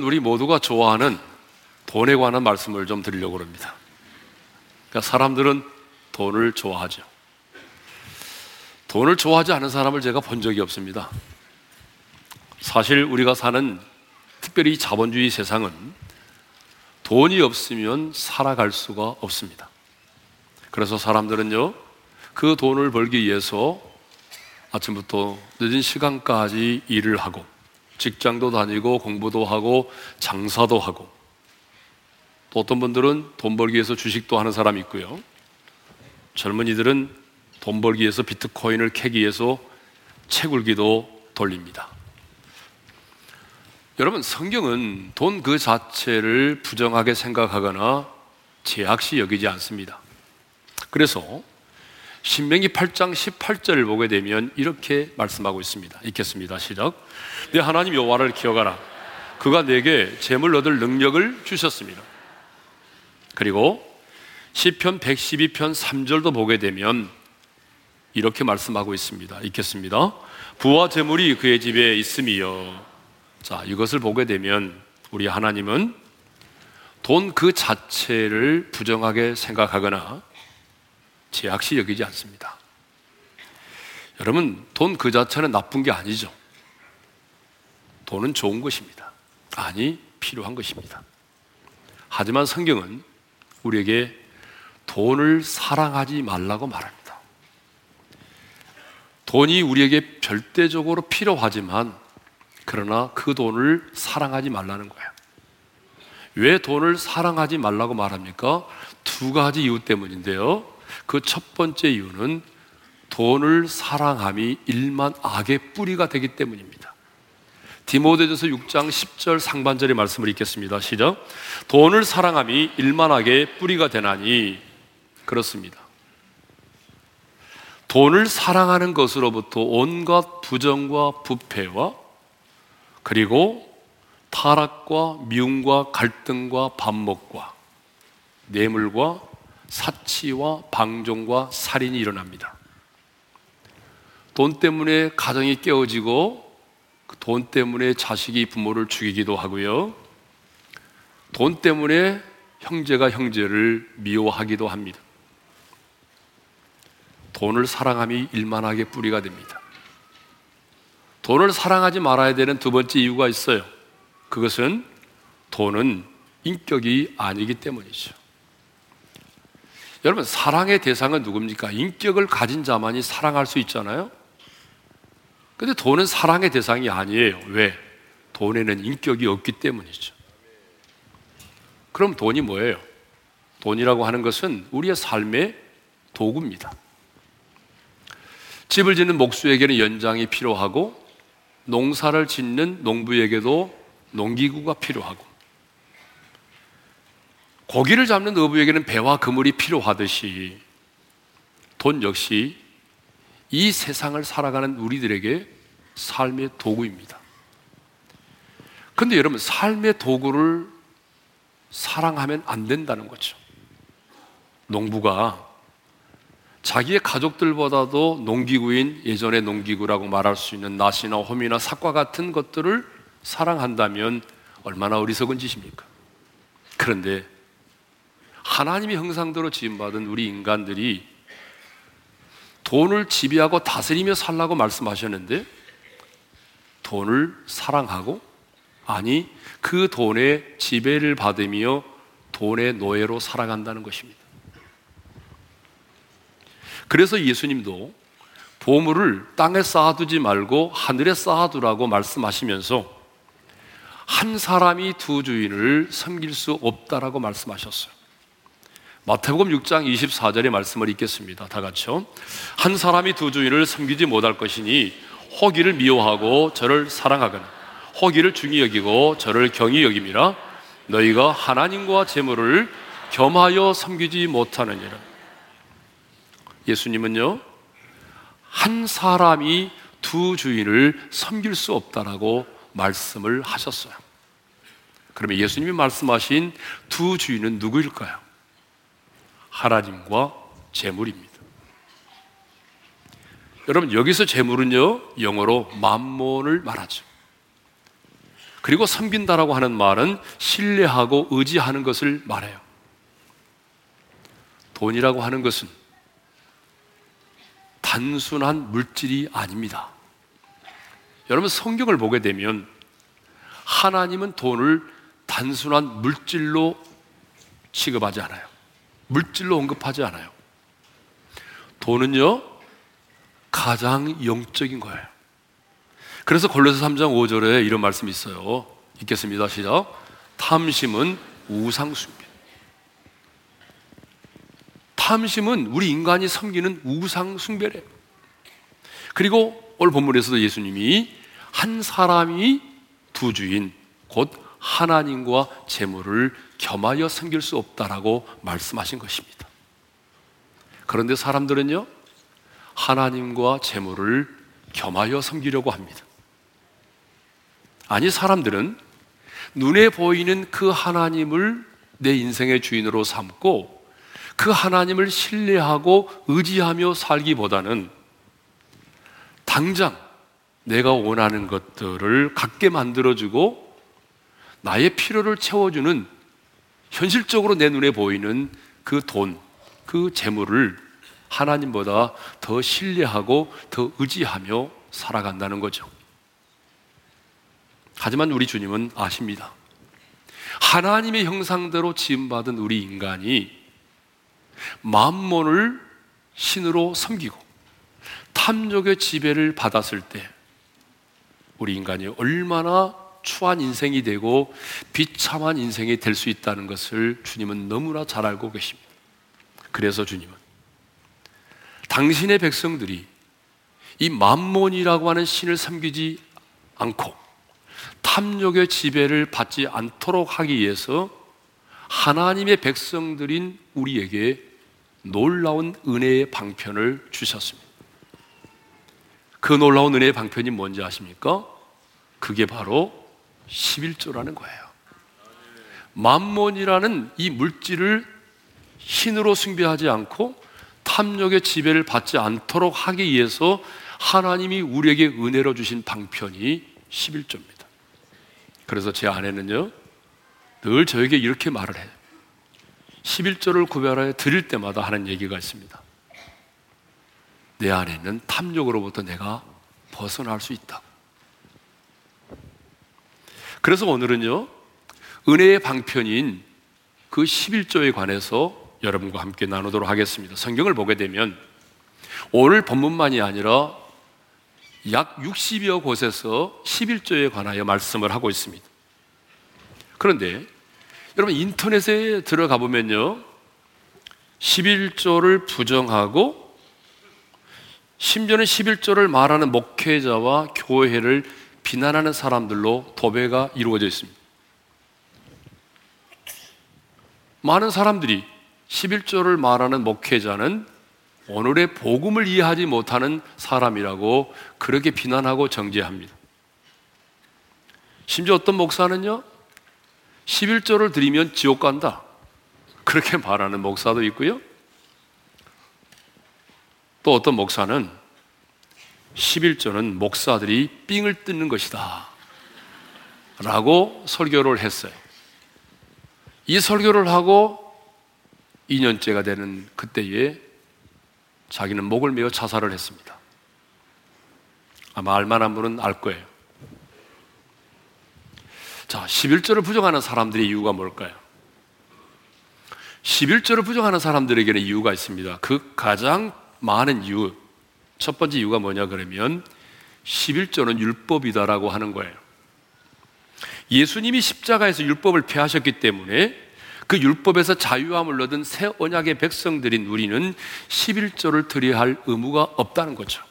오늘은 우리 모두가 좋아하는 돈에 관한 말씀을 좀 드리려고 합니다. 그러니까 사람들은 돈을 좋아하죠. 돈을 좋아하지 않은 사람을 제가 본 적이 없습니다. 사실 우리가 사는 특별히 자본주의 세상은 돈이 없으면 살아갈 수가 없습니다. 그래서 사람들은요, 그 돈을 벌기 위해서 아침부터 늦은 시간까지 일을 하고, 직장도 다니고, 공부도 하고, 장사도 하고, 또 어떤 분들은 돈 벌기 위해서 주식도 하는 사람이 있고요. 젊은이들은 돈 벌기 위해서 비트코인을 캐기 위해서 채굴기도 돌립니다. 여러분, 성경은 돈 그 자체를 부정하게 생각하거나 제약시 여기지 않습니다. 그래서 신명기 8장 18절을 보게 되면 이렇게 말씀하고 있습니다. 읽겠습니다. 시작. 내 하나님 여호와를 기억하라. 그가 내게 재물 얻을 능력을 주셨습니다. 그리고 시편 112편 3절도 보게 되면 이렇게 말씀하고 있습니다. 읽겠습니다. 부와 재물이 그의 집에 있음이요. 자, 이것을 보게 되면 우리 하나님은 돈 그 자체를 부정하게 생각하거나 제약시 여기지 않습니다. 여러분, 돈 그 자체는 나쁜 게 아니죠. 돈은 좋은 것입니다. 아니, 필요한 것입니다. 하지만 성경은 우리에게 돈을 사랑하지 말라고 말합니다. 돈이 우리에게 절대적으로 필요하지만 그러나 그 돈을 사랑하지 말라는 거예요. 왜 돈을 사랑하지 말라고 말합니까? 두 가지 이유 때문인데요. 그 첫 번째 이유는 돈을 사랑함이 일만 악의 뿌리가 되기 때문입니다. 디모데전서 6장 10절 상반절의 말씀을 읽겠습니다. 시작. 돈을 사랑함이 일만 악의 뿌리가 되나니 그렇습니다. 돈을 사랑하는 것으로부터 온갖 부정과 부패와 그리고 타락과 미움과 갈등과 반목과 뇌물과 사치와 방종과 살인이 일어납니다. 돈 때문에 가정이 깨어지고 그 돈 때문에 자식이 부모를 죽이기도 하고요. 돈 때문에 형제가 형제를 미워하기도 합니다. 돈을 사랑함이 일만하게 뿌리가 됩니다. 돈을 사랑하지 말아야 되는 두 번째 이유가 있어요. 그것은 돈은 인격이 아니기 때문이죠. 여러분, 사랑의 대상은 누굽니까? 인격을 가진 자만이 사랑할 수 있잖아요? 근데 돈은 사랑의 대상이 아니에요. 왜? 돈에는 인격이 없기 때문이죠. 그럼 돈이 뭐예요? 돈이라고 하는 것은 우리의 삶의 도구입니다. 집을 짓는 목수에게는 연장이 필요하고 농사를 짓는 농부에게도 농기구가 필요하고 고기를 잡는 어부에게는 배와 그물이 필요하듯이 돈 역시 이 세상을 살아가는 우리들에게 삶의 도구입니다. 근데 여러분, 삶의 도구를 사랑하면 안 된다는 거죠. 농부가 자기의 가족들보다도 농기구인 예전의 농기구라고 말할 수 있는 낫이나 홈이나 삭과 같은 것들을 사랑한다면 얼마나 어리석은 짓입니까? 그런데 하나님의 형상대로 지음받은 우리 인간들이 돈을 지배하고 다스리며 살라고 말씀하셨는데 돈을 사랑하고 아니 그 돈의 지배를 받으며 돈의 노예로 살아간다는 것입니다. 그래서 예수님도 보물을 땅에 쌓아두지 말고 하늘에 쌓아두라고 말씀하시면서 한 사람이 두 주인을 섬길 수 없다라고 말씀하셨어요. 마태복음 6장 24절의 말씀을 읽겠습니다. 다 같이요. 한 사람이 두 주인을 섬기지 못할 것이니 허기를 미워하고 저를 사랑하거나 허기를 중히 여기고 저를 경히 여김이라 너희가 하나님과 재물을 겸하여 섬기지 못하느니라. 예수님은요, 한 사람이 두 주인을 섬길 수 없다라고 말씀을 하셨어요. 그러면 예수님이 말씀하신 두 주인은 누구일까요? 하나님과 재물입니다. 여러분, 여기서 재물은요, 영어로 만몬을 말하죠. 그리고 섬긴다라고 하는 말은 신뢰하고 의지하는 것을 말해요. 돈이라고 하는 것은 단순한 물질이 아닙니다. 여러분 성경을 보게 되면 하나님은 돈을 단순한 물질로 취급하지 않아요. 물질로 언급하지 않아요. 돈은요, 가장 영적인 거예요. 그래서 골로새 3장 5절에 이런 말씀이 있어요. 읽겠습니다. 시작. 탐심은 우상숭배. 탐심은 우리 인간이 섬기는 우상숭배래. 그리고 오늘 본문에서도 예수님이 한 사람이 두 주인 곧 하나님과 재물을 겸하여 섬길 수 없다라고 말씀하신 것입니다. 그런데 사람들은요, 하나님과 재물을 겸하여 섬기려고 합니다. 아니, 사람들은 눈에 보이는 그 하나님을 내 인생의 주인으로 삼고 그 하나님을 신뢰하고 의지하며 살기보다는 당장 내가 원하는 것들을 갖게 만들어주고 나의 필요를 채워주는 현실적으로 내 눈에 보이는 그 돈, 그 재물을 하나님보다 더 신뢰하고 더 의지하며 살아간다는 거죠. 하지만 우리 주님은 아십니다. 하나님의 형상대로 지음받은 우리 인간이 만몬을 신으로 섬기고 탐욕의 지배를 받았을 때 우리 인간이 얼마나 추한 인생이 되고 비참한 인생이 될 수 있다는 것을 주님은 너무나 잘 알고 계십니다. 그래서 주님은 당신의 백성들이 이 만몬이라고 하는 신을 섬기지 않고 탐욕의 지배를 받지 않도록 하기 위해서 하나님의 백성들인 우리에게 놀라운 은혜의 방편을 주셨습니다. 그 놀라운 은혜의 방편이 뭔지 아십니까? 그게 바로 11조라는 거예요. 만몬이라는 이 물질을 신으로 숭배하지 않고 탐욕의 지배를 받지 않도록 하기 위해서 하나님이 우리에게 은혜로 주신 방편이 11조입니다. 그래서 제 아내는요, 늘 저에게 이렇게 말을 해요. 11조를 구별하여 드릴 때마다 하는 얘기가 있습니다. 내 안에는 탐욕으로부터 내가 벗어날 수 있다. 그래서 오늘은요, 은혜의 방편인 그 11조에 관해서 여러분과 함께 나누도록 하겠습니다. 성경을 보게 되면 오늘 본문만이 아니라 약 60여 곳에서 11조에 관하여 말씀을 하고 있습니다. 그런데 여러분 인터넷에 들어가 보면요. 11조를 부정하고 심지어는 11조를 말하는 목회자와 교회를 비난하는 사람들로 도배가 이루어져 있습니다. 많은 사람들이 11조를 말하는 목회자는 오늘의 복음을 이해하지 못하는 사람이라고 그렇게 비난하고 정죄합니다. 심지어 어떤 목사는요, 11조를 드리면 지옥 간다. 그렇게 말하는 목사도 있고요. 또 어떤 목사는 11조는 목사들이 삥을 뜯는 것이다. 라고 설교를 했어요. 이 설교를 하고 2년째가 되는 그때에 자기는 목을 메어 자살을 했습니다. 아마 알만한 분은 알 거예요. 자, 11조를 부정하는 사람들의 이유가 뭘까요? 11조를 부정하는 사람들에게는 이유가 있습니다. 그 가장 많은 이유, 첫 번째 이유가 뭐냐 그러면 11조는 율법이다라고 하는 거예요. 예수님이 십자가에서 율법을 폐하셨기 때문에 그 율법에서 자유함을 얻은 새 언약의 백성들인 우리는 11조를 드려야 할 의무가 없다는 거죠.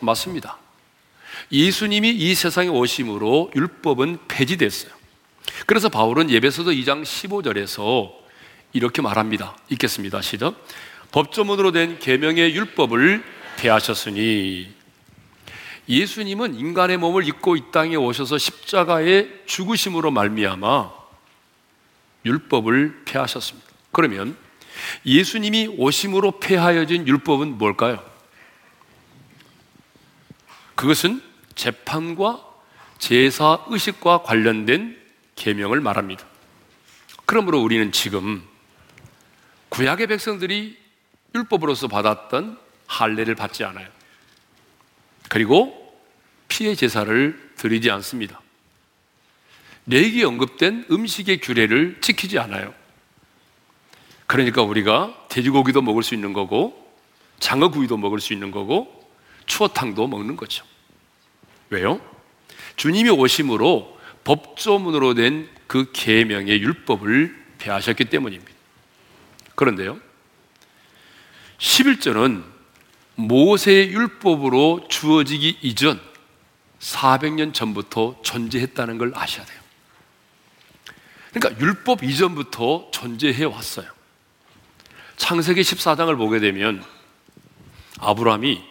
맞습니다. 예수님이 이 세상에 오심으로 율법은 폐지됐어요. 그래서 바울은 예배서도 2장 15절에서 이렇게 말합니다. 읽겠습니다. 시작. 법조문으로 된 계명의 율법을 폐하셨으니 예수님은 인간의 몸을 입고 이 땅에 오셔서 십자가의 죽으심으로 말미암아 율법을 폐하셨습니다. 그러면 예수님이 오심으로 폐하여진 율법은 뭘까요? 그것은 재판과 제사 의식과 관련된 계명을 말합니다. 그러므로 우리는 지금 구약의 백성들이 율법으로서 받았던 할례를 받지 않아요. 그리고 피해 제사를 드리지 않습니다. 내기 언급된 음식의 규례를 지키지 않아요. 그러니까 우리가 돼지고기도 먹을 수 있는 거고 장어구이도 먹을 수 있는 거고 추어탕도 먹는 거죠. 왜요? 주님이 오심으로 법조문으로 된 그 계명의 율법을 폐하셨기 때문입니다. 그런데요. 11절은 모세의 율법으로 주어지기 이전 400년 전부터 존재했다는 걸 아셔야 돼요. 그러니까 율법 이전부터 존재해 왔어요. 창세기 14장을 보게 되면 아브라함이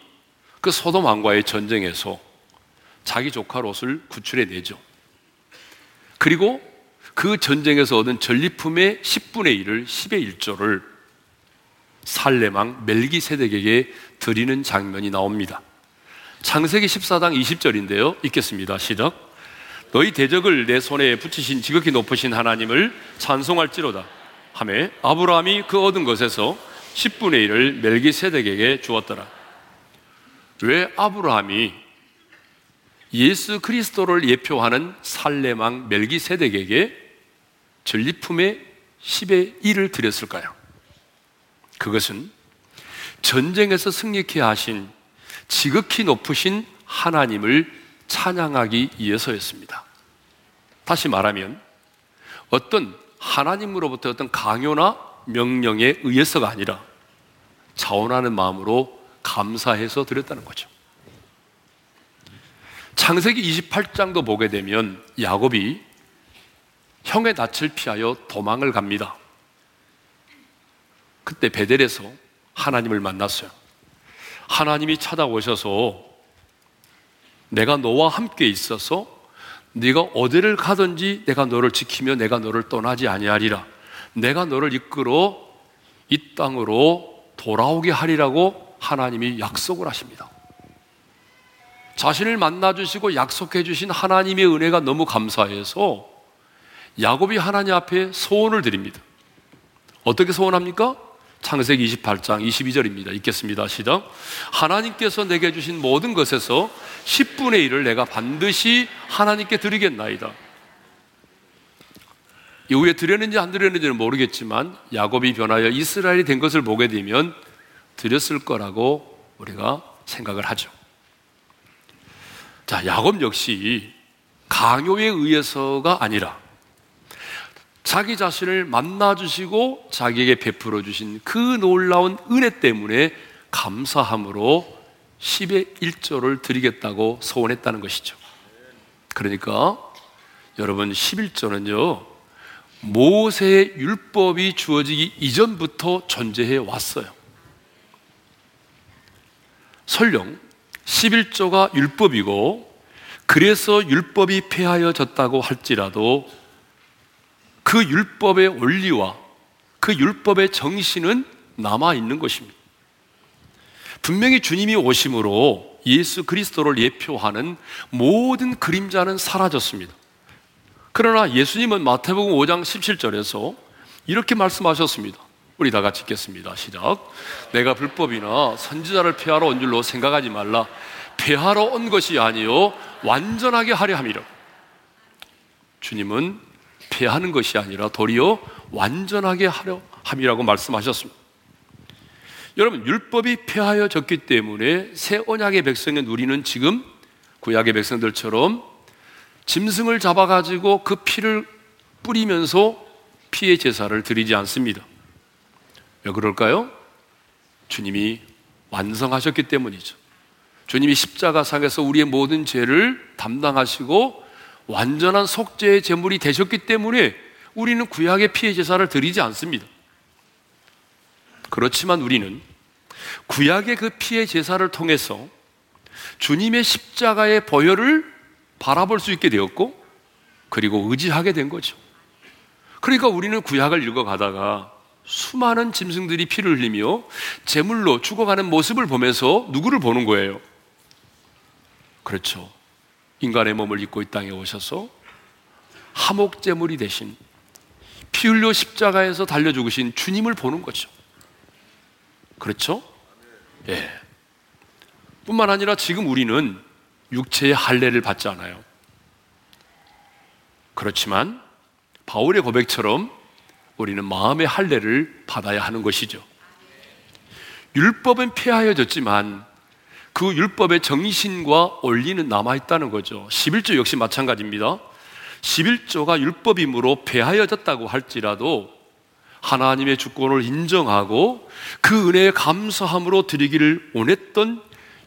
그 소돔 왕과의 전쟁에서 자기 조카 롯을 구출해 내죠. 그리고 그 전쟁에서 얻은 전리품의 10분의 1을 10의 1조를 살레망 멜기세덱에게 드리는 장면이 나옵니다. 창세기 14장 20절인데요. 읽겠습니다. 시작. 너희 대적을 내 손에 붙이신 지극히 높으신 하나님을 찬송할지로다. 하매 아브라함이 그 얻은 것에서 10분의 1을 멜기세덱에게 주었더라. 왜 아브라함이 예수 그리스도를 예표하는 살레망 멜기세덱에게 전리품의 10의 1을 드렸을까요? 그것은 전쟁에서 승리케 하신 지극히 높으신 하나님을 찬양하기 위해서였습니다. 다시 말하면 어떤 하나님으로부터 어떤 강요나 명령에 의해서가 아니라 자원하는 마음으로 감사해서 드렸다는 거죠. 창세기 28장도 보게 되면 야곱이 형의 낯을 피하여 도망을 갑니다. 그때 베델에서 하나님을 만났어요. 하나님이 찾아오셔서 내가 너와 함께 있어서 네가 어디를 가든지 내가 너를 지키며 내가 너를 떠나지 아니하리라. 내가 너를 이끌어 이 땅으로 돌아오게 하리라고 하나님이 약속을 하십니다. 자신을 만나 주시고 약속해 주신 하나님의 은혜가 너무 감사해서 야곱이 하나님 앞에 소원을 드립니다. 어떻게 소원합니까? 창세기 28장 22절입니다. 읽겠습니다. 시작. 하나님께서 내게 주신 모든 것에서 10분의 1을 내가 반드시 하나님께 드리겠나이다. 이후에 드렸는지 안 드렸는지는 모르겠지만 야곱이 변하여 이스라엘이 된 것을 보게 되면 드렸을 거라고 우리가 생각을 하죠. 자, 야곱 역시 강요에 의해서가 아니라 자기 자신을 만나주시고 자기에게 베풀어 주신 그 놀라운 은혜 때문에 감사함으로 10의 1조를 드리겠다고 소원했다는 것이죠. 그러니까 여러분 11조는요, 모세의 율법이 주어지기 이전부터 존재해 왔어요. 설령 11조가 율법이고 그래서 율법이 폐하여졌다고 할지라도 그 율법의 원리와 그 율법의 정신은 남아 있는 것입니다. 분명히 주님이 오심으로 예수 그리스도를 예표하는 모든 그림자는 사라졌습니다. 그러나 예수님은 마태복음 5장 17절에서 이렇게 말씀하셨습니다. 우리 다 같이 읽겠습니다. 시작. 내가 불법이나 선지자를 폐하러 온 줄로 생각하지 말라. 폐하러 온 것이 아니요 완전하게 하려 함이라. 주님은 폐하는 것이 아니라 도리어 완전하게 하려 함이라고 말씀하셨습니다. 여러분 율법이 폐하여졌기 때문에 새 언약의 백성인 우리는 지금 구약의 백성들처럼 짐승을 잡아가지고 그 피를 뿌리면서 피의 제사를 드리지 않습니다. 왜 그럴까요? 주님이 완성하셨기 때문이죠. 주님이 십자가상에서 우리의 모든 죄를 담당하시고 완전한 속죄의 제물이 되셨기 때문에 우리는 구약의 피의 제사를 드리지 않습니다. 그렇지만 우리는 구약의 그 피의 제사를 통해서 주님의 십자가의 보혈을 바라볼 수 있게 되었고 그리고 의지하게 된 거죠. 그러니까 우리는 구약을 읽어가다가 수많은 짐승들이 피를 흘리며 제물로 죽어가는 모습을 보면서 누구를 보는 거예요? 그렇죠. 인간의 몸을 입고 이 땅에 오셔서 하목제물이 되신 피 흘려 십자가에서 달려 죽으신 주님을 보는 거죠. 그렇죠? 예. 뿐만 아니라 지금 우리는 육체의 할례를 받지 않아요. 그렇지만 바울의 고백처럼 우리는 마음의 할례를 받아야 하는 것이죠. 율법은 폐하여졌지만 그 율법의 정신과 원리는 남아있다는 거죠. 11조 역시 마찬가지입니다. 11조가 율법이므로 폐하여졌다고 할지라도 하나님의 주권을 인정하고 그 은혜에 감사함으로 드리기를 원했던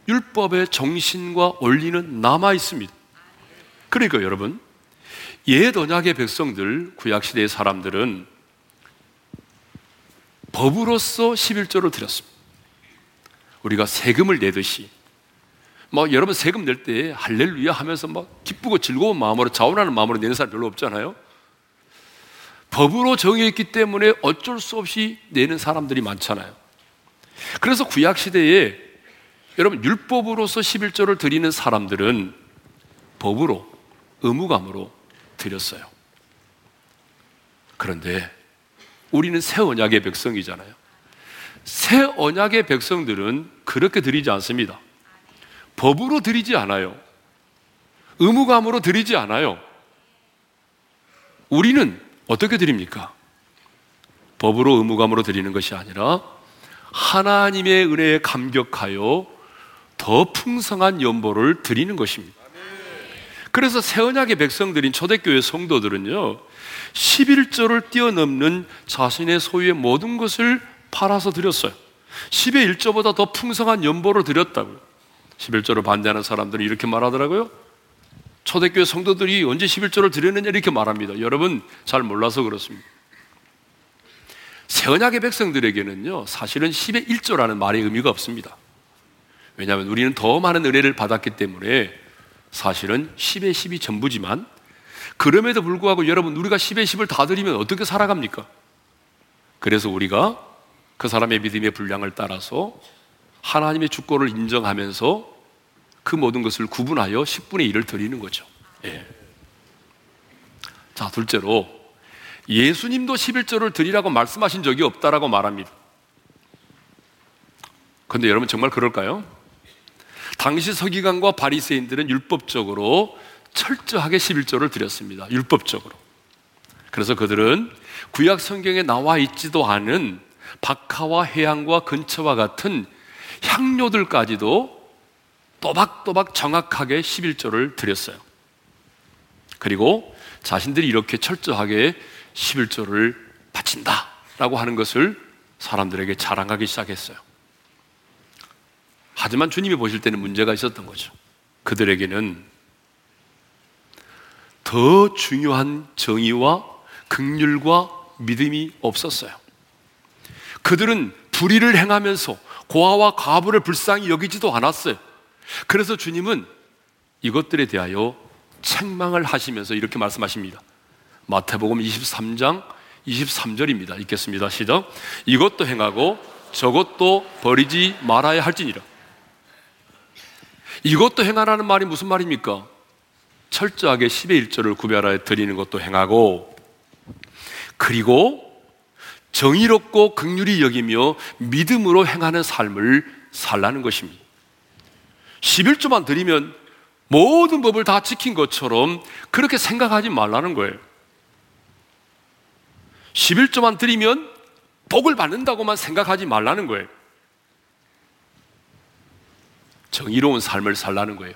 율법의 정신과 원리는 남아 있습니다. 그러니까 여러분, 옛 언약의 백성들, 구약시대의 사람들은 법으로서 11조를 드렸습니다. 우리가 세금을 내듯이 막 여러분 세금 낼 때 할렐루야 하면서 막 기쁘고 즐거운 마음으로 자원하는 마음으로 내는 사람 별로 없잖아요. 법으로 정해있기 때문에 어쩔 수 없이 내는 사람들이 많잖아요. 그래서 구약 시대에 여러분 율법으로서 11조를 드리는 사람들은 법으로 의무감으로 드렸어요. 그런데 우리는 새 언약의 백성이잖아요. 새 언약의 백성들은 그렇게 드리지 않습니다. 법으로 드리지 않아요. 의무감으로 드리지 않아요. 우리는 어떻게 드립니까? 법으로 의무감으로 드리는 것이 아니라 하나님의 은혜에 감격하여 더 풍성한 연보를 드리는 것입니다. 그래서 새언약의 백성들인 초대교회 성도들은요, 11조를 뛰어넘는 자신의 소유의 모든 것을 팔아서 드렸어요. 10의 1조보다 더 풍성한 연보를 드렸다고요. 11조를 반대하는 사람들은 이렇게 말하더라고요. 초대교회 성도들이 언제 11조를 드렸느냐 이렇게 말합니다. 여러분 잘 몰라서 그렇습니다. 새언약의 백성들에게는요, 사실은 10의 1조라는 말의 의미가 없습니다. 왜냐하면 우리는 더 많은 은혜를 받았기 때문에 사실은 10의 10이 전부지만 그럼에도 불구하고 여러분 우리가 10의 10을 다 드리면 어떻게 살아갑니까? 그래서 우리가 그 사람의 믿음의 분량을 따라서 하나님의 주권을 인정하면서 그 모든 것을 구분하여 10분의 1을 드리는 거죠. 예. 자, 둘째로 예수님도 11조를 드리라고 말씀하신 적이 없다라고 말합니다. 근데 여러분 정말 그럴까요? 당시 서기관과 바리새인들은 율법적으로 철저하게 11조를 드렸습니다. 율법적으로. 그래서 그들은 구약 성경에 나와 있지도 않은 박하와 해양과 근처와 같은 향료들까지도 또박또박 정확하게 11조를 드렸어요. 그리고 자신들이 이렇게 철저하게 11조를 바친다라고 하는 것을 사람들에게 자랑하기 시작했어요. 하지만 주님이 보실 때는 문제가 있었던 거죠. 그들에게는 더 중요한 정의와 극률과 믿음이 없었어요. 그들은 불의를 행하면서 고아와 과부를 불쌍히 여기지도 않았어요. 그래서 주님은 이것들에 대하여 책망을 하시면서 이렇게 말씀하십니다. 마태복음 23장 23절입니다. 읽겠습니다. 시작. 이것도 행하고 저것도 버리지 말아야 할지니라. 이것도 행하라는 말이 무슨 말입니까? 철저하게 10의 1조를 구별하여 드리는 것도 행하고 그리고 정의롭고 극률이 여기며 믿음으로 행하는 삶을 살라는 것입니다. 11조만 드리면 모든 법을 다 지킨 것처럼 그렇게 생각하지 말라는 거예요. 11조만 드리면 복을 받는다고만 생각하지 말라는 거예요. 정의로운 삶을 살라는 거예요.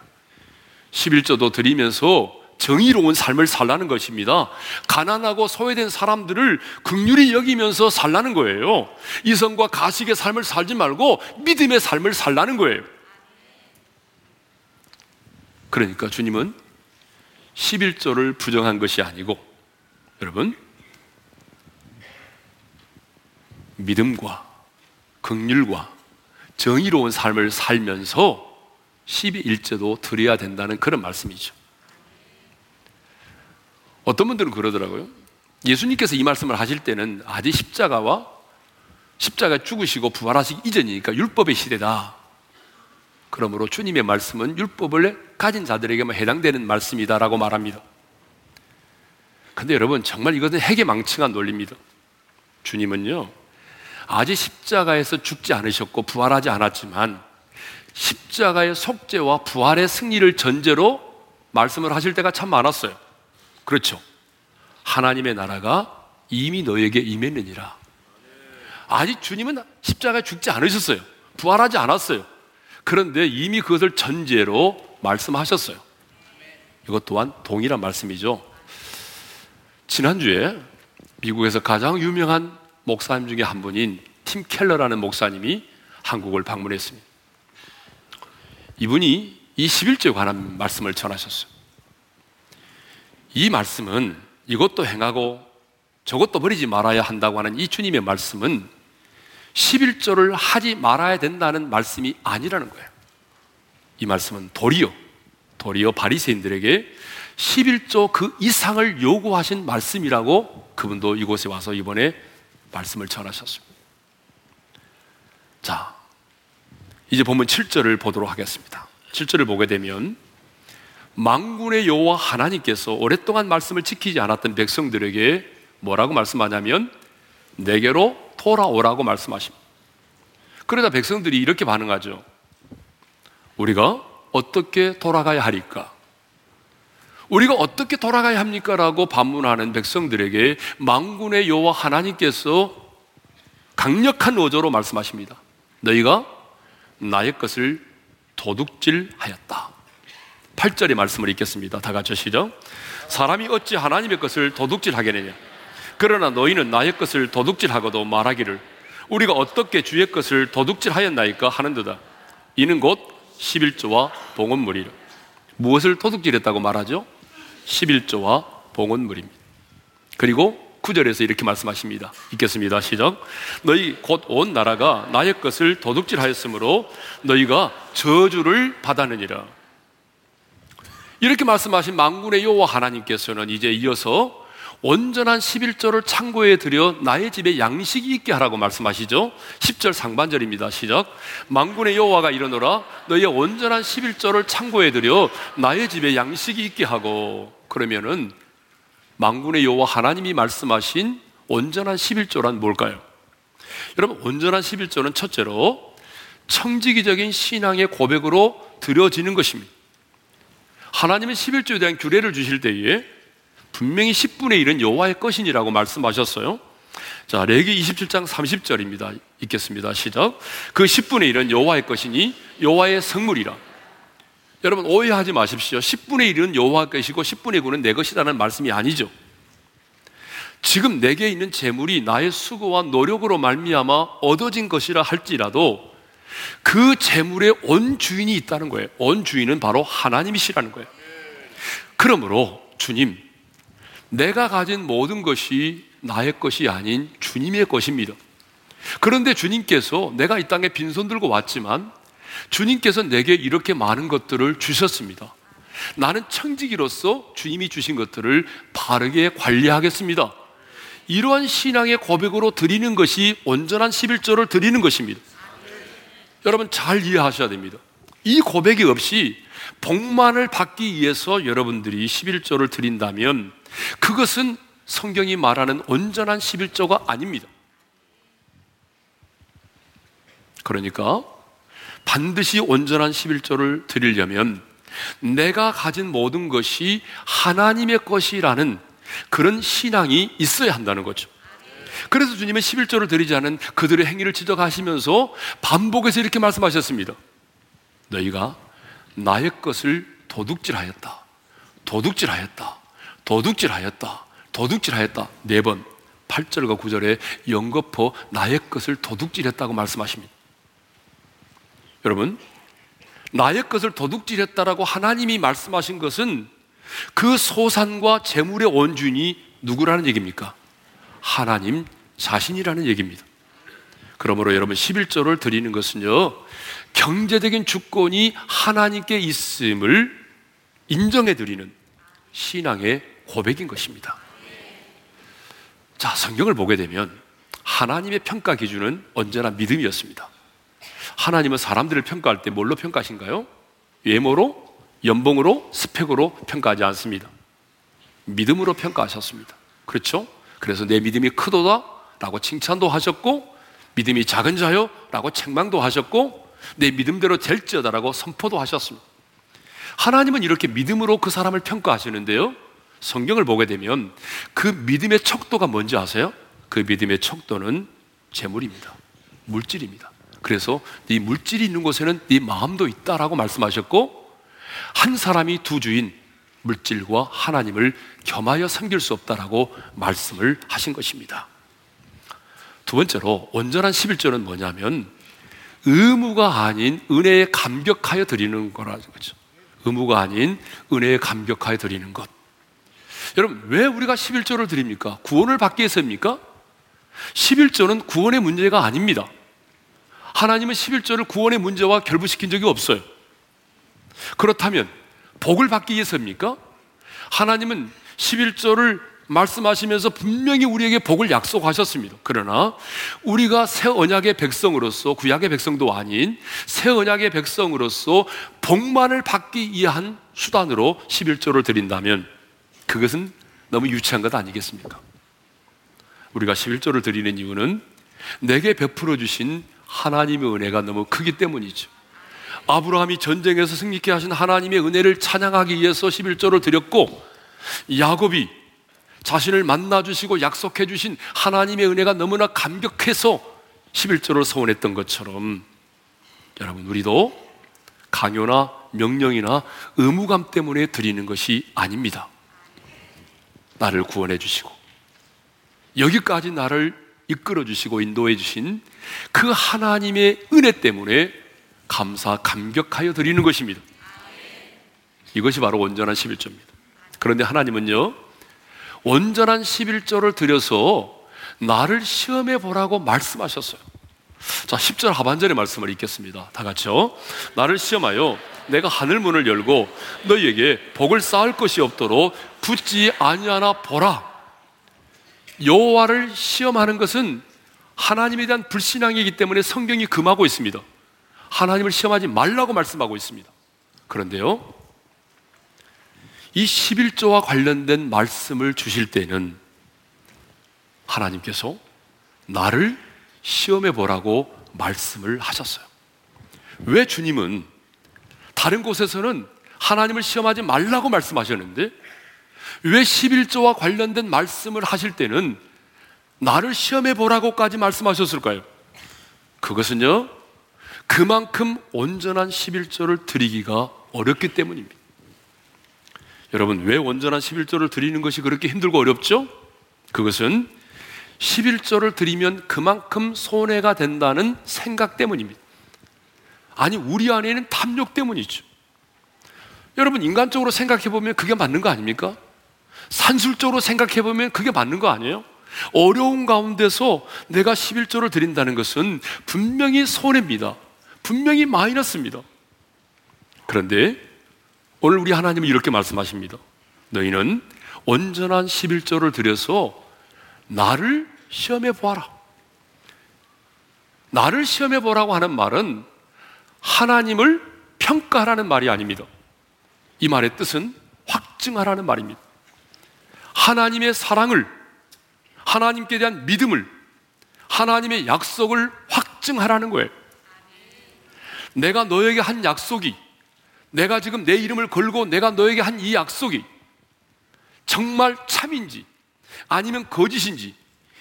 11조도 드리면서 정의로운 삶을 살라는 것입니다. 가난하고 소외된 사람들을 극률히 여기면서 살라는 거예요. 이성과 가식의 삶을 살지 말고 믿음의 삶을 살라는 거예요. 그러니까 주님은 11조를 부정한 것이 아니고 여러분 믿음과 극률과 정의로운 삶을 살면서 12일제도 드려야 된다는 그런 말씀이죠. 어떤 분들은 그러더라고요. 예수님께서 이 말씀을 하실 때는 아직 십자가와 십자가 죽으시고 부활하시기 이전이니까 율법의 시대다. 그러므로 주님의 말씀은 율법을 가진 자들에게만 해당되는 말씀이다라고 말합니다. 근데 여러분, 정말 이것은 핵에망측한 논리입니다. 주님은요, 아직 십자가에서 죽지 않으셨고 부활하지 않았지만 십자가의 속죄와 부활의 승리를 전제로 말씀을 하실 때가 참 많았어요. 그렇죠. 하나님의 나라가 이미 너에게 임했느니라. 아직 주님은 십자가에 죽지 않으셨어요. 부활하지 않았어요. 그런데 이미 그것을 전제로 말씀하셨어요. 이것 또한 동일한 말씀이죠. 지난주에 미국에서 가장 유명한 목사님 중에 한 분인 팀 켈러라는 목사님이 한국을 방문했습니다. 이분이 이 11조에 관한 말씀을 전하셨어요. 이 말씀은 이것도 행하고 저것도 버리지 말아야 한다고 하는 이 주님의 말씀은 11조를 하지 말아야 된다는 말씀이 아니라는 거예요. 이 말씀은 도리어, 도리어 바리새인들에게 11조 그 이상을 요구하신 말씀이라고 그분도 이곳에 와서 이번에 말씀을 전하셨습니다. 자, 이제 보면 7절을 보도록 하겠습니다. 7절을 보게 되면 망군의 여호와 하나님께서 오랫동안 말씀을 지키지 않았던 백성들에게 뭐라고 말씀하냐면 내게로 돌아오라고 말씀하십니다. 그러다 백성들이 이렇게 반응하죠. 우리가 어떻게 돌아가야 하리까? 우리가 어떻게 돌아가야 합니까? 라고 반문하는 백성들에게 망군의 여호와 하나님께서 강력한 어조로 말씀하십니다. 너희가 나의 것을 도둑질하였다. 8절의 말씀을 읽겠습니다. 다 같이 시죠. 사람이 어찌 하나님의 것을 도둑질하겠느냐? 그러나 너희는 나의 것을 도둑질하고도 말하기를 우리가 어떻게 주의 것을 도둑질하였나이까 하는도다. 이는 곧 11조와 봉헌물이라. 무엇을 도둑질했다고 말하죠? 11조와 봉헌물입니다. 그리고 9절에서 이렇게 말씀하십니다. 읽겠습니다. 시작. 너희 곧 온 나라가 나의 것을 도둑질하였으므로 너희가 저주를 받았느니라. 이렇게 말씀하신 망군의 여호와 하나님께서는 이제 이어서 온전한 11조를 창고에 들여 나의 집에 양식이 있게 하라고 말씀하시죠. 10절 상반절입니다. 시작. 망군의 여호와가 이르노라 너희의 온전한 11조를 창고에 들여 나의 집에 양식이 있게 하고 그러면은 망군의 여호와 하나님이 말씀하신 온전한 11조란 뭘까요? 여러분 온전한 11조는 첫째로 청지기적인 신앙의 고백으로 드려지는 것입니다. 하나님은 11조에 대한 규례를 주실 때에 분명히 10분의 1은 여호와의 것이니라고 말씀하셨어요. 자, 레기 27장 30절입니다. 읽겠습니다. 시작. 그 10분의 1은 여호와의 것이니 여호와의 성물이라. 여러분 오해하지 마십시오. 10분의 1은 여호와 것이고 10분의 9는 내 것이라는 말씀이 아니죠. 지금 내게 있는 재물이 나의 수고와 노력으로 말미암아 얻어진 것이라 할지라도 그 재물의 온 주인이 있다는 거예요. 온 주인은 바로 하나님이시라는 거예요. 그러므로 주님, 내가 가진 모든 것이 나의 것이 아닌 주님의 것입니다. 그런데 주님께서 내가 이 땅에 빈손 들고 왔지만 주님께서 내게 이렇게 많은 것들을 주셨습니다. 나는 청지기로서 주님이 주신 것들을 바르게 관리하겠습니다. 이러한 신앙의 고백으로 드리는 것이 온전한 11조를 드리는 것입니다. 여러분 잘 이해하셔야 됩니다. 이 고백이 없이 복만을 받기 위해서 여러분들이 11조를 드린다면 그것은 성경이 말하는 온전한 11조가 아닙니다. 그러니까 반드시 온전한 11조를 드리려면 내가 가진 모든 것이 하나님의 것이라는 그런 신앙이 있어야 한다는 거죠. 그래서 주님은 11조를 드리지 않은 그들의 행위를 지적하시면서 반복해서 이렇게 말씀하셨습니다. 너희가 나의 것을 도둑질하였다. 도둑질하였다. 도둑질하였다. 도둑질하였다. 네 번. 8절과 9절에 영거포 나의 것을 도둑질했다고 말씀하십니다. 여러분, 나의 것을 도둑질했다라고 하나님이 말씀하신 것은 그 소산과 재물의 원주인이 누구라는 얘기입니까? 하나님 자신이라는 얘기입니다. 그러므로 여러분 11조를 드리는 것은요, 경제적인 주권이 하나님께 있음을 인정해 드리는 신앙의 고백인 것입니다. 자, 성경을 보게 되면 하나님의 평가 기준은 언제나 믿음이었습니다. 하나님은 사람들을 평가할 때 뭘로 평가하신가요? 외모로? 연봉으로, 스펙으로 평가하지 않습니다. 믿음으로 평가하셨습니다. 그렇죠? 그래서 내 믿음이 크도다 라고 칭찬도 하셨고, 믿음이 작은 자요 라고 책망도 하셨고, 내 믿음대로 될지어다라고 선포도 하셨습니다. 하나님은 이렇게 믿음으로 그 사람을 평가하시는데요. 성경을 보게 되면 그 믿음의 척도가 뭔지 아세요? 그 믿음의 척도는 재물입니다. 물질입니다. 그래서 네 물질이 있는 곳에는 네 마음도 있다라고 말씀하셨고 한 사람이 두 주인 물질과 하나님을 겸하여 섬길 수 없다라고 말씀을 하신 것입니다. 두 번째로 온전한 11조는 뭐냐면 의무가 아닌 은혜에 감격하여 드리는 거라는 거죠. 의무가 아닌 은혜에 감격하여 드리는 것. 여러분, 왜 우리가 11조를 드립니까? 구원을 받기 위해서입니까? 11조는 구원의 문제가 아닙니다. 하나님은 11조를 구원의 문제와 결부시킨 적이 없어요. 그렇다면 복을 받기 위해서입니까? 하나님은 11조를 말씀하시면서 분명히 우리에게 복을 약속하셨습니다. 그러나 우리가 새 언약의 백성으로서 구약의 백성도 아닌 새 언약의 백성으로서 복만을 받기 위한 수단으로 11조를 드린다면 그것은 너무 유치한 것 아니겠습니까? 우리가 11조를 드리는 이유는 내게 베풀어 주신 하나님의 은혜가 너무 크기 때문이죠. 아브라함이 전쟁에서 승리케 하신 하나님의 은혜를 찬양하기 위해서 11조를 드렸고 야곱이 자신을 만나 주시고 약속해 주신 하나님의 은혜가 너무나 감격해서 11조를 서원했던 것처럼 여러분 우리도 강요나 명령이나 의무감 때문에 드리는 것이 아닙니다. 나를 구원해 주시고 여기까지 나를 이끌어 주시고 인도해 주신 그 하나님의 은혜 때문에 감사, 감격하여 드리는 것입니다. 이것이 바로 온전한 11조입니다. 그런데 하나님은요, 온전한 11조를 드려서 나를 시험해 보라고 말씀하셨어요. 자, 10절 하반절의 말씀을 읽겠습니다. 다 같이요. 나를 시험하여 내가 하늘 문을 열고 너희에게 복을 쌓을 것이 없도록 붙지 아니하나 보라. 여호와를 시험하는 것은 하나님에 대한 불신앙이기 때문에 성경이 금하고 있습니다. 하나님을 시험하지 말라고 말씀하고 있습니다. 그런데요, 이 11조와 관련된 말씀을 주실 때는 하나님께서 나를 시험해 보라고 말씀을 하셨어요. 왜 주님은 다른 곳에서는 하나님을 시험하지 말라고 말씀하셨는데 왜 11조와 관련된 말씀을 하실 때는 나를 시험해 보라고까지 말씀하셨을까요? 그것은요, 그만큼 온전한 11조를 드리기가 어렵기 때문입니다. 여러분, 왜 온전한 11조를 드리는 것이 그렇게 힘들고 어렵죠? 그것은 11조를 드리면 그만큼 손해가 된다는 생각 때문입니다. 아니, 우리 안에는 탐욕 때문이죠. 여러분, 인간적으로 생각해 보면 그게 맞는 거 아닙니까? 산술적으로 생각해 보면 그게 맞는 거 아니에요? 어려운 가운데서 내가 11조를 드린다는 것은 분명히 손해입니다. 분명히 마이너스입니다. 그런데 오늘 우리 하나님은 이렇게 말씀하십니다. 너희는 온전한 11조를 들여서 나를 시험해 보아라. 나를 시험해 보라고 하는 말은 하나님을 평가하라는 말이 아닙니다. 이 말의 뜻은 확증하라는 말입니다. 하나님의 사랑을, 하나님께 대한 믿음을, 하나님의 약속을 확증하라는 거예요. 내가 너에게 한 약속이 내가 지금 내 이름을 걸고 내가 너에게 한 이 약속이 정말 참인지 아니면 거짓인지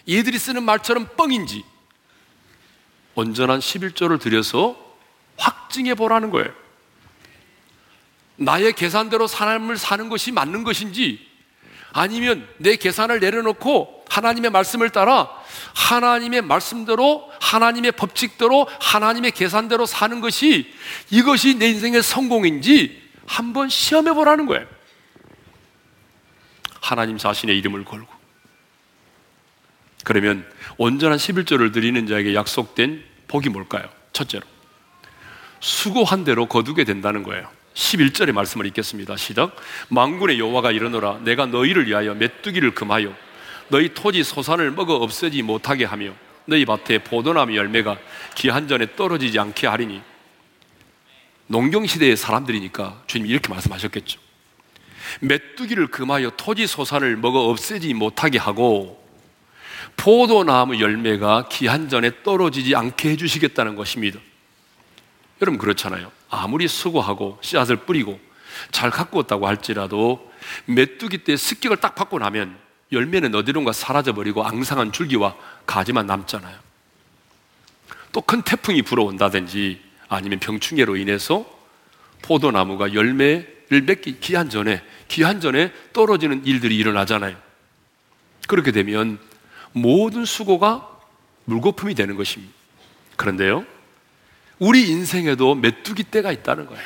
얘들이 쓰는 말처럼 뻥인지 온전한 11조를 들여서 확증해 보라는 거예요. 나의 계산대로 사람을 사는 것이 맞는 것인지 아니면 내 계산을 내려놓고 하나님의 말씀을 따라 하나님의 말씀대로 하나님의 법칙대로 하나님의 계산대로 사는 것이 이것이 내 인생의 성공인지 한번 시험해 보라는 거예요. 하나님 자신의 이름을 걸고. 그러면 온전한 11조를 드리는 자에게 약속된 복이 뭘까요? 첫째로. 수고한 대로 거두게 된다는 거예요. 11절의 말씀을 읽겠습니다. 시작. 망군의 여호와가 이르노라 내가 너희를 위하여 메뚜기를 금하여 너희 토지 소산을 먹어 없애지 못하게 하며 너희 밭에 포도나무 열매가 기한 전에 떨어지지 않게 하리니 농경 시대의 사람들이니까 주님이 이렇게 말씀하셨겠죠. 메뚜기를 금하여 토지 소산을 먹어 없애지 못하게 하고 포도나무 열매가 기한 전에 떨어지지 않게 해주시겠다는 것입니다. 여러분 그렇잖아요. 아무리 수고하고 씨앗을 뿌리고 잘 가꾸었다고 할지라도 메뚜기 때 습격을 딱 받고 나면 열매는 어디론가 사라져버리고 앙상한 줄기와 가지만 남잖아요. 또 큰 태풍이 불어온다든지 아니면 병충해로 인해서 포도나무가 열매를 맺기 기한 전에 기한 전에 떨어지는 일들이 일어나잖아요. 그렇게 되면 모든 수고가 물거품이 되는 것입니다. 그런데요, 우리 인생에도 메뚜기 때가 있다는 거야.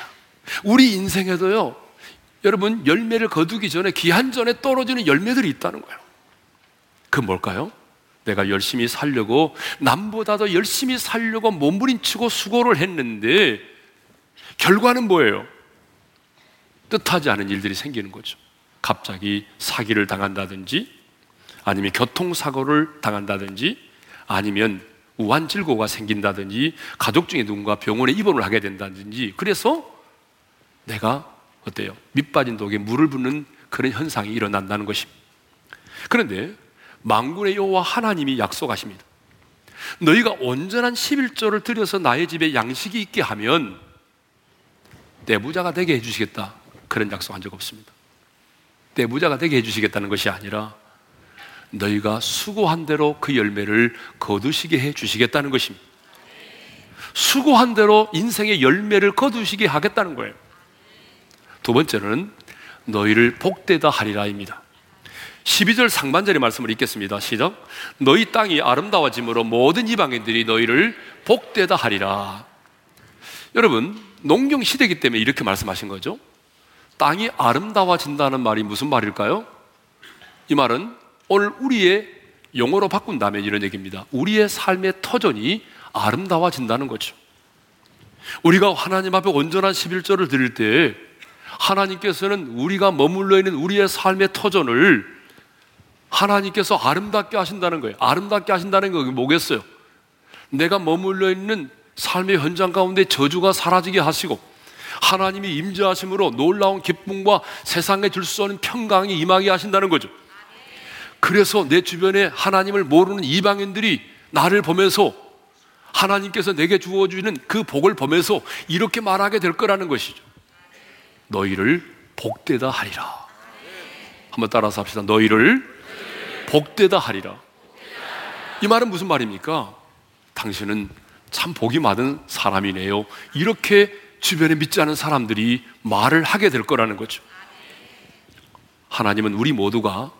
우리 인생에도요, 여러분, 열매를 거두기 전에 기한 전에 떨어지는 열매들이 있다는 거예요. 그 뭘까요? 내가 열심히 살려고, 남보다 도 열심히 살려고 몸부림치고 수고를 했는데, 결과는 뭐예요? 뜻하지 않은 일들이 생기는 거죠. 갑자기 사기를 당한다든지, 아니면 교통사고를 당한다든지, 아니면 우한질고가 생긴다든지, 가족 중에 누군가 병원에 입원을 하게 된다든지, 그래서 내가 어때요? 밑빠진 독에 물을 붓는 그런 현상이 일어난다는 것입니다. 그런데 망군의 여호와 하나님이 약속하십니다. 너희가 온전한 11조를 들여서 나의 집에 양식이 있게 하면 내부자가 되게 해주시겠다. 그런 약속한 적 없습니다. 내부자가 되게 해주시겠다는 것이 아니라 너희가 수고한 대로 그 열매를 거두시게 해 주시겠다는 것입니다. 수고한 대로 인생의 열매를 거두시게 하겠다는 거예요. 두 번째는 너희를 복되다 하리라입니다. 12절 상반절의 말씀을 읽겠습니다. 시작. 너희 땅이 아름다워짐으로 모든 이방인들이 너희를 복되다 하리라. 여러분, 농경 시대이기 때문에 이렇게 말씀하신 거죠. 땅이 아름다워진다는 말이 무슨 말일까요? 이 말은 오늘 우리의 용어로 바꾼다면 이런 얘기입니다. 우리의 삶의 터전이 아름다워진다는 거죠. 우리가 하나님 앞에 온전한 11절을 드릴 때 하나님께서는 우리가 머물러 있는 우리의 삶의 터전을 하나님께서 아름답게 하신다는 거예요. 아름답게 하신다는 게 뭐겠어요? 내가 머물러 있는 삶의 현장 가운데 저주가 사라지게 하시고 하나님이 임재하심으로 놀라운 기쁨과 세상에 줄 수 없는 평강이 임하게 하신다는 거죠. 그래서 내 주변에 하나님을 모르는 이방인들이 나를 보면서 하나님께서 내게 주어주는 그 복을 보면서 이렇게 말하게 될 거라는 것이죠. 너희를 복되다 하리라. 한번 따라서 합시다. 너희를 복되다 하리라. 이 말은 무슨 말입니까? 당신은 참 복이 많은 사람이네요. 이렇게 주변에 믿지 않은 사람들이 말을 하게 될 거라는 거죠. 하나님은 우리 모두가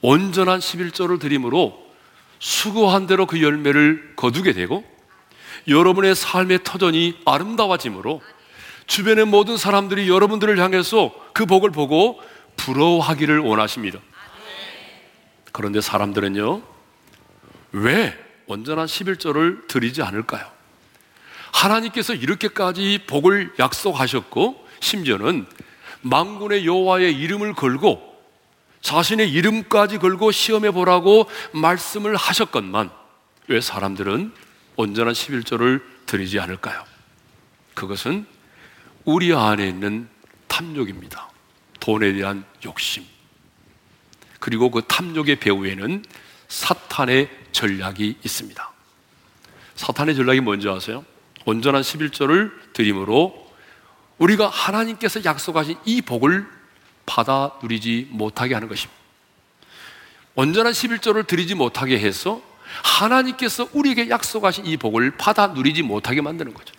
온전한 11조를 드림으로 수고한 대로 그 열매를 거두게 되고 여러분의 삶의 터전이 아름다워짐으로 주변의 모든 사람들이 여러분들을 향해서 그 복을 보고 부러워하기를 원하십니다. 그런데 사람들은요, 왜 온전한 11조를 드리지 않을까요? 하나님께서 이렇게까지 복을 약속하셨고, 심지어는 망군의 여호와의 이름을 걸고 자신의 이름까지 걸고 시험해 보라고 말씀을 하셨건만 왜 사람들은 온전한 11조를 드리지 않을까요? 그것은 우리 안에 있는 탐욕입니다. 돈에 대한 욕심. 그리고 그 탐욕의 배후에는 사탄의 전략이 있습니다. 사탄의 전략이 뭔지 아세요? 온전한 11조를 드림으로 우리가 하나님께서 약속하신 이 복을 받아 누리지 못하게 하는 것입니다. 온전한 11조를 드리지 못하게 해서 하나님께서 우리에게 약속하신 이 복을 받아 누리지 못하게 만드는 거죠.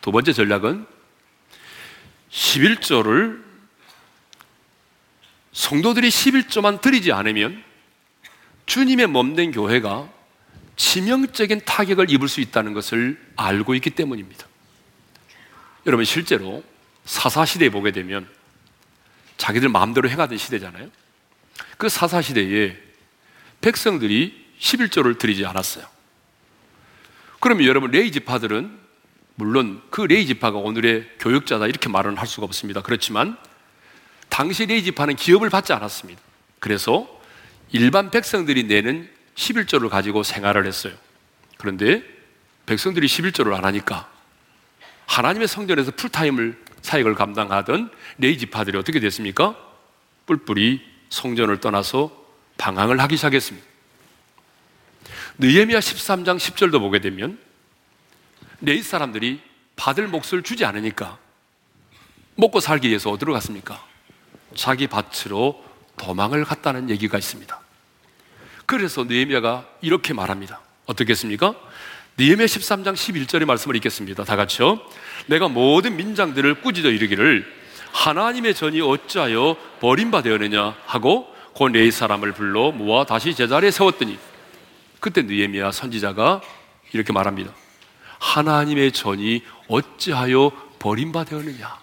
두 번째 전략은 11조를 성도들이 11조만 드리지 않으면 주님의 몸된 교회가 치명적인 타격을 입을 수 있다는 것을 알고 있기 때문입니다. 여러분 실제로 사사 시대에 보게 되면 자기들 마음대로 행하던 시대잖아요. 그 사사 시대에 백성들이 11조를 드리지 않았어요. 그러면 여러분 레위 지파들은 물론 그 레위 지파가 오늘의 교육자다 이렇게 말은 할 수가 없습니다. 그렇지만 당시 레위 지파는 기업을 받지 않았습니다. 그래서 일반 백성들이 내는 11조를 가지고 생활을 했어요. 그런데 백성들이 11조를 안 하니까 하나님의 성전에서 full time을 사역을 감당하던 레위 지파들이 어떻게 됐습니까? 뿔뿔이 성전을 떠나서 방황을 하기 시작했습니다. 느헤미야 13장 10절도 보게 되면 레위 사람들이 받을 몫을 주지 않으니까 먹고 살기 위해서 어디로 갔습니까? 자기 밭으로 도망을 갔다는 얘기가 있습니다. 그래서 느헤미야가 이렇게 말합니다. 어떻게 했습니까? 느헤미야 13장 11절의 말씀을 읽겠습니다. 다 같이요. 내가 모든 민장들을 꾸짖어 이르기를 하나님의 전이 어찌하여 버림받았느냐 하고 곧네 사람을 불러 모아 다시 제자리에 세웠더니 그때 느헤미야 선지자가 이렇게 말합니다. 하나님의 전이 어찌하여 버림받았느냐?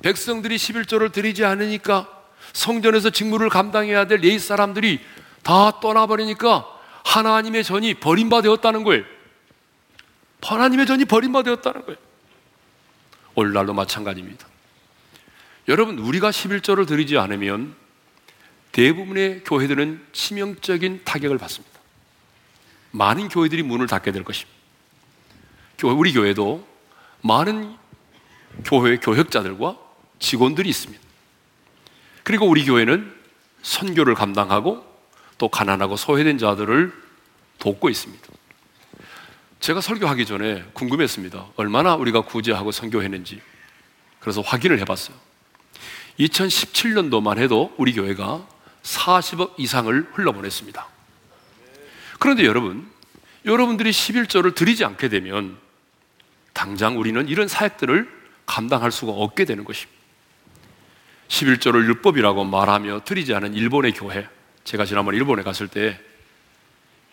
백성들이 11조를 드리지 않으니까 성전에서 직무를 감당해야 될 예의 사람들이 다 떠나버리니까 하나님의 전이 버림받았다는 거예요. 하나님의 전이 버림받았다는 거예요. 오늘날도 마찬가지입니다. 여러분, 우리가 11조를 드리지 않으면 대부분의 교회들은 치명적인 타격을 받습니다. 많은 교회들이 문을 닫게 될 것입니다. 우리 교회도 많은 교회 교역자들과 직원들이 있습니다. 그리고 우리 교회는 선교를 감당하고 또 가난하고 소외된 자들을 돕고 있습니다. 제가 설교하기 전에 궁금했습니다. 얼마나 우리가 구제하고 선교했는지. 그래서 확인을 해봤어요. 2017년도만 해도 우리 교회가 40억 이상을 흘러보냈습니다. 그런데 여러분, 여러분들이 11조를 드리지 않게 되면 당장 우리는 이런 사역들을 감당할 수가 없게 되는 것입니다. 11조를 율법이라고 말하며 드리지 않은 일본의 교회, 제가 지난번 일본에 갔을 때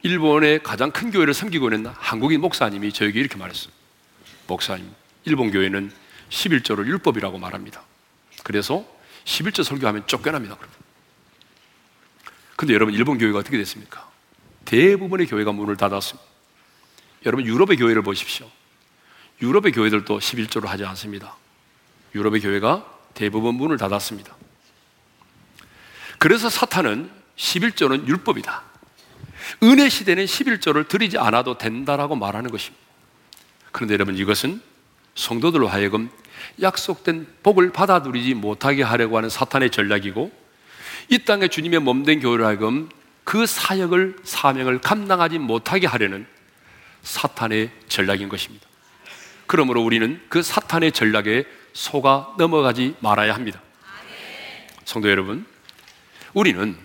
일본의 가장 큰 교회를 섬기고 있는 한국인 목사님이 저에게 이렇게 말했어요. 목사님, 일본 교회는 11조를 율법이라고 말합니다. 그래서 11조 설교하면 쫓겨납니다. 근데 여러분, 일본 교회가 어떻게 됐습니까? 대부분의 교회가 문을 닫았습니다. 여러분, 유럽의 교회를 보십시오. 유럽의 교회들도 11조를 하지 않습니다. 유럽의 교회가 대부분 문을 닫았습니다. 그래서 사탄은 11조는 율법이다. 은혜 시대는 11조를 드리지 않아도 된다라고 말하는 것입니다. 그런데 여러분 이것은 성도들로 하여금 약속된 복을 받아들이지 못하게 하려고 하는 사탄의 전략이고 이 땅에 주님의 몸된 교회를 하여금 그 사역을 사명을 감당하지 못하게 하려는 사탄의 전략인 것입니다. 그러므로 우리는 그 사탄의 전략에 속아 넘어가지 말아야 합니다. 성도 여러분, 우리는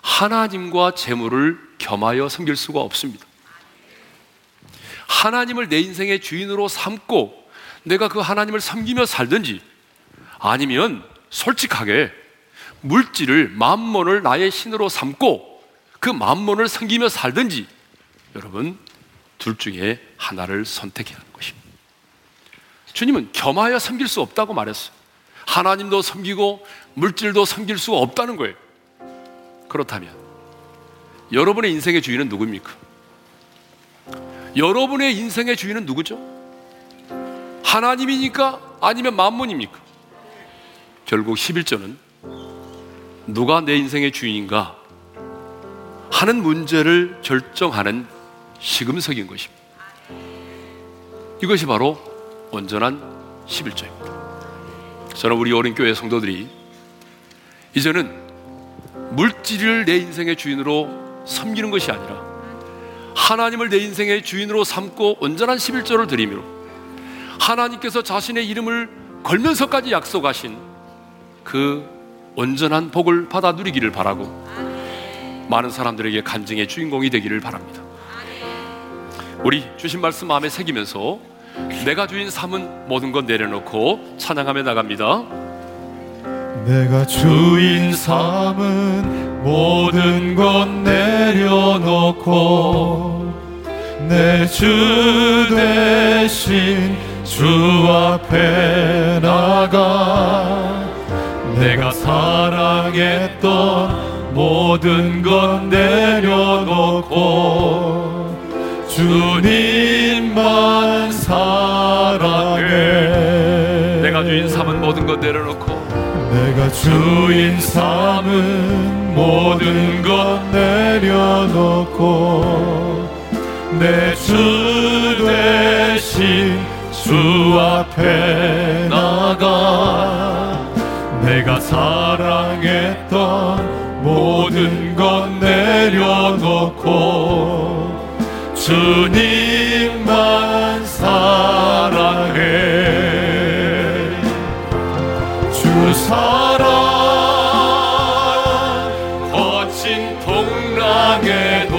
하나님과 재물을 겸하여 섬길 수가 없습니다. 하나님을 내 인생의 주인으로 삼고 내가 그 하나님을 섬기며 살든지 아니면 솔직하게 물질을 만몬을 나의 신으로 삼고 그 만몬을 섬기며 살든지 여러분 둘 중에 하나를 선택해야 하는 것입니다. 주님은 겸하여 섬길 수 없다고 말했어요. 하나님도 섬기고 물질도 섬길 수가 없다는 거예요. 그렇다면 여러분의 인생의 주인은 누구입니까? 여러분의 인생의 주인은 누구죠? 하나님이니까 아니면 만문입니까? 결국 11조는 누가 내 인생의 주인인가 하는 문제를 결정하는 시금석인 것입니다. 이것이 바로 온전한 11조입니다. 저는 우리 어린교회 성도들이 이제는 물질을 내 인생의 주인으로 섬기는 것이 아니라 하나님을 내 인생의 주인으로 삼고 온전한 11조를 드리며 하나님께서 자신의 이름을 걸면서까지 약속하신 그 온전한 복을 받아 누리기를 바라고 많은 사람들에게 간증의 주인공이 되기를 바랍니다. 우리 주신 말씀 마음에 새기면서 내가 주인 삼은 모든 것 내려놓고 찬양하며 나갑니다. 내가 주인 삼은 모든 것 내려놓고 내 주 대신 주 앞에 나가 내가 사랑했던 모든 것 내려놓고 주님 만 사랑해 내가 주인 삼은 모든 것 내려놓고 내가 주인 삼은 모든 것 내려놓고 내 주 대신 주주 앞에 나가 내가 사랑했던 모든 것 내려놓고 주님만 사랑해. 주 사랑 거친 동랑에도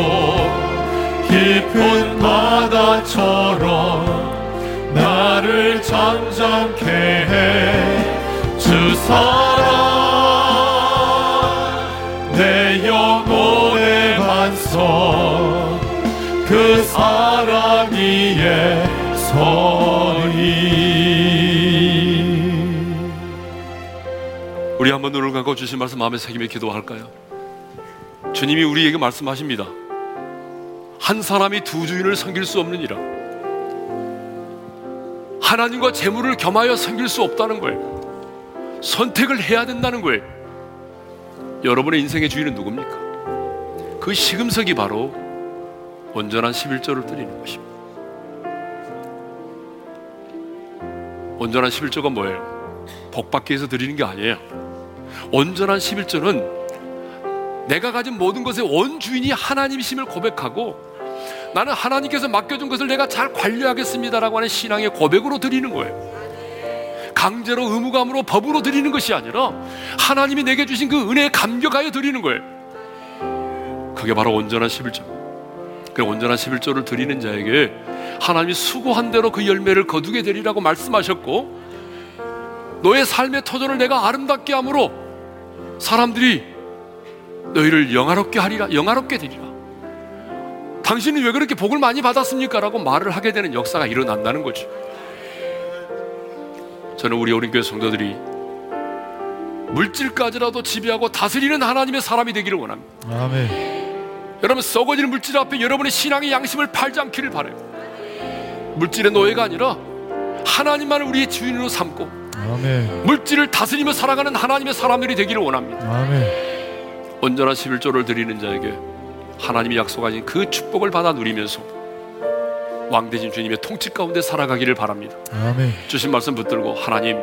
깊은 바다처럼 나를 잠잠케 해주 사랑 사랑 위에 서리 우리 한번 눈을 감고 주신 말씀 마음에 새기며 기도할까요? 주님이 우리에게 말씀하십니다. 한 사람이 두 주인을 섬길 수 없느니라. 하나님과 재물을 겸하여 섬길 수 없다는 거예요. 선택을 해야 된다는 거예요. 여러분의 인생의 주인은 누굽니까? 그 시금석이 바로 온전한 11조를 드리는 것입니다. 온전한 11조가 뭐예요? 복 받기 위해서 드리는 게 아니에요. 온전한 11조는 내가 가진 모든 것의 원주인이 하나님이심을 고백하고 나는 하나님께서 맡겨준 것을 내가 잘 관리하겠습니다라고 하는 신앙의 고백으로 드리는 거예요. 강제로 의무감으로 법으로 드리는 것이 아니라 하나님이 내게 주신 그 은혜에 감격하여 드리는 거예요. 그게 바로 온전한 11조. 그 온전한 11조를 드리는 자에게 하나님이 수고한 대로 그 열매를 거두게 되리라고 말씀하셨고 너의 삶의 터전을 내가 아름답게 함으로 사람들이 너희를 영화롭게 하리라 영화롭게 되리라. 당신은 왜 그렇게 복을 많이 받았습니까? 라고 말을 하게 되는 역사가 일어난다는 거죠. 저는 우리 어린교회 성도들이 물질까지라도 지배하고 다스리는 하나님의 사람이 되기를 원합니다. 아멘 여러분 썩어지는 물질 앞에 여러분의 신앙의 양심을 팔지 않기를 바라요. 물질의 노예가 아니라 하나님만을 우리의 주인으로 삼고 아멘. 물질을 다스리며 살아가는 하나님의 사람들이 되기를 원합니다. 아멘. 온전한 11조를 드리는 자에게 하나님이 약속하신 그 축복을 받아 누리면서 왕 대신 주님의 통치 가운데 살아가기를 바랍니다. 아멘. 주신 말씀 붙들고 하나님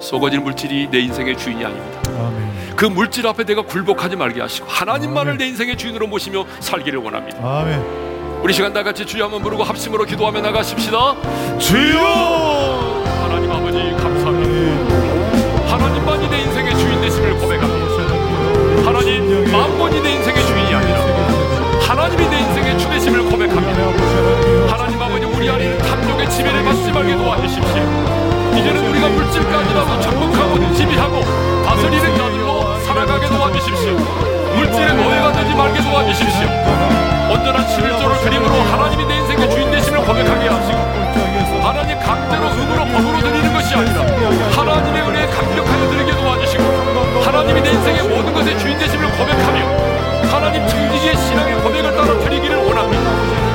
썩어질 물질이 내 인생의 주인이 아닙니다. 아멘 그 물질 앞에 내가 굴복하지 말게 하시고 하나님만을 내 인생의 주인으로 모시며 살기를 원합니다. 아멘 우리 시간 다 같이 주여 한번 부르고 합심으로 기도하며 나가십시다. 주여 하나님 아버지 감사합니다. 하나님만이 내 인생의 주인 되심을 고백합니다. 하나님 만번이 내 인생의 주인이 아니라 하나님이 내 인생의 주 되심을 고백합니다. 하나님 아버지 우리 안에 탐욕의 지배를 받지 말게 도와주십시오. 이제는 우리가 물질까지라도 정복하고 지배하고 다스리는 자들로 살아가게 도와주십시오. 물질의 노예가 되지 말게 도와주십시오. 온전한 11조를 드림으로 하나님이 내 인생의 주인 되심을 고백하게 하시고 하나님 강제로 의무로 법으로 드리는 것이 아니라 하나님의 은혜에 감격하여 드리게 도와주시고 하나님이 내 인생의 모든 것의 주인 되심을 고백하며 하나님 청지기의 신앙의 고백을 따라 드리기를 원합니다.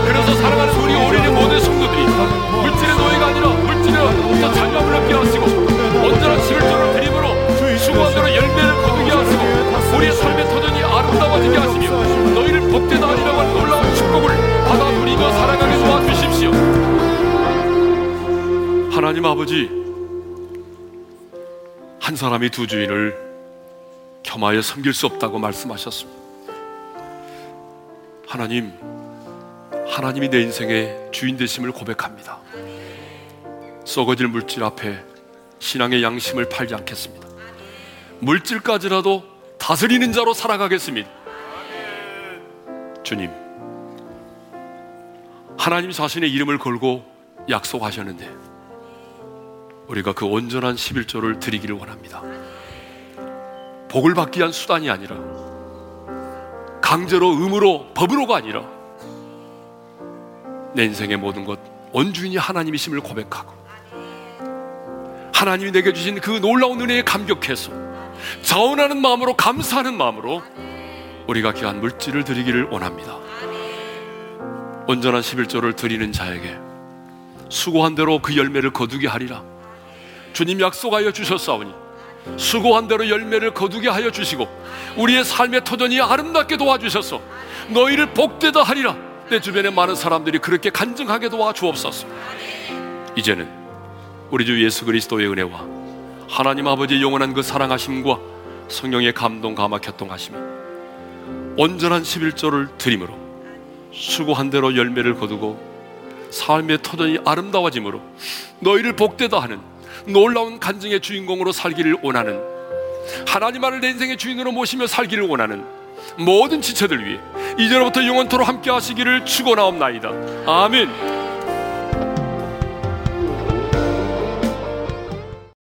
그래서 사랑하는 우리 어린이 모든 성도들이 물질의 노예가 아니라 자유함을 얻게 하시고 온전한 11조를 드림으로 수고한 대로 열매를 거두게 하시고 우리의 삶의 터전이 아름다워지게 하시며 너희를 복되다 하리라고 하는 놀라운 축복을 받아 누리며 살아가게 도와주십시오. 하나님 아버지, 한 사람이 두 주인을 겸하여 섬길 수 없다고 말씀하셨습니다. 하나님, 하나님이 내 인생의 주인 되심을 고백합니다. 썩어질 물질 앞에 신앙의 양심을 팔지 않겠습니다. 물질까지라도 다스리는 자로 살아가겠습니다. 주님, 하나님 자신의 이름을 걸고 약속하셨는데 우리가 그 온전한 11조를 드리기를 원합니다. 복을 받기 위한 수단이 아니라 강제로 의무로 법으로가 아니라 내 인생의 모든 것 원주인이 하나님이심을 고백하고 하나님이 내게 주신 그 놀라운 은혜에 감격해서 자원하는 마음으로 감사하는 마음으로 우리가 귀한 물질을 드리기를 원합니다. 온전한 11조를 드리는 자에게 수고한 대로 그 열매를 거두게 하리라. 주님 약속하여 주셨사오니 수고한 대로 열매를 거두게 하여 주시고 우리의 삶의 터전이 아름답게 도와주셔서 너희를 복되다 하리라. 내 주변에 많은 사람들이 그렇게 간증하게 도와 주옵소서. 이제는 우리 주 예수 그리스도의 은혜와 하나님 아버지의 영원한 그 사랑하심과 성령의 감동 감화 교통하심이 온전한 11조를 드림으로 수고한 대로 열매를 거두고 삶의 터전이 아름다워짐으로 너희를 복되다 하는 놀라운 간증의 주인공으로 살기를 원하는 하나님만을 내 인생의 주인으로 모시며 살기를 원하는 모든 지체들 위해 이제로부터 영원토로 함께 하시기를 축원하옵나이다. 아멘.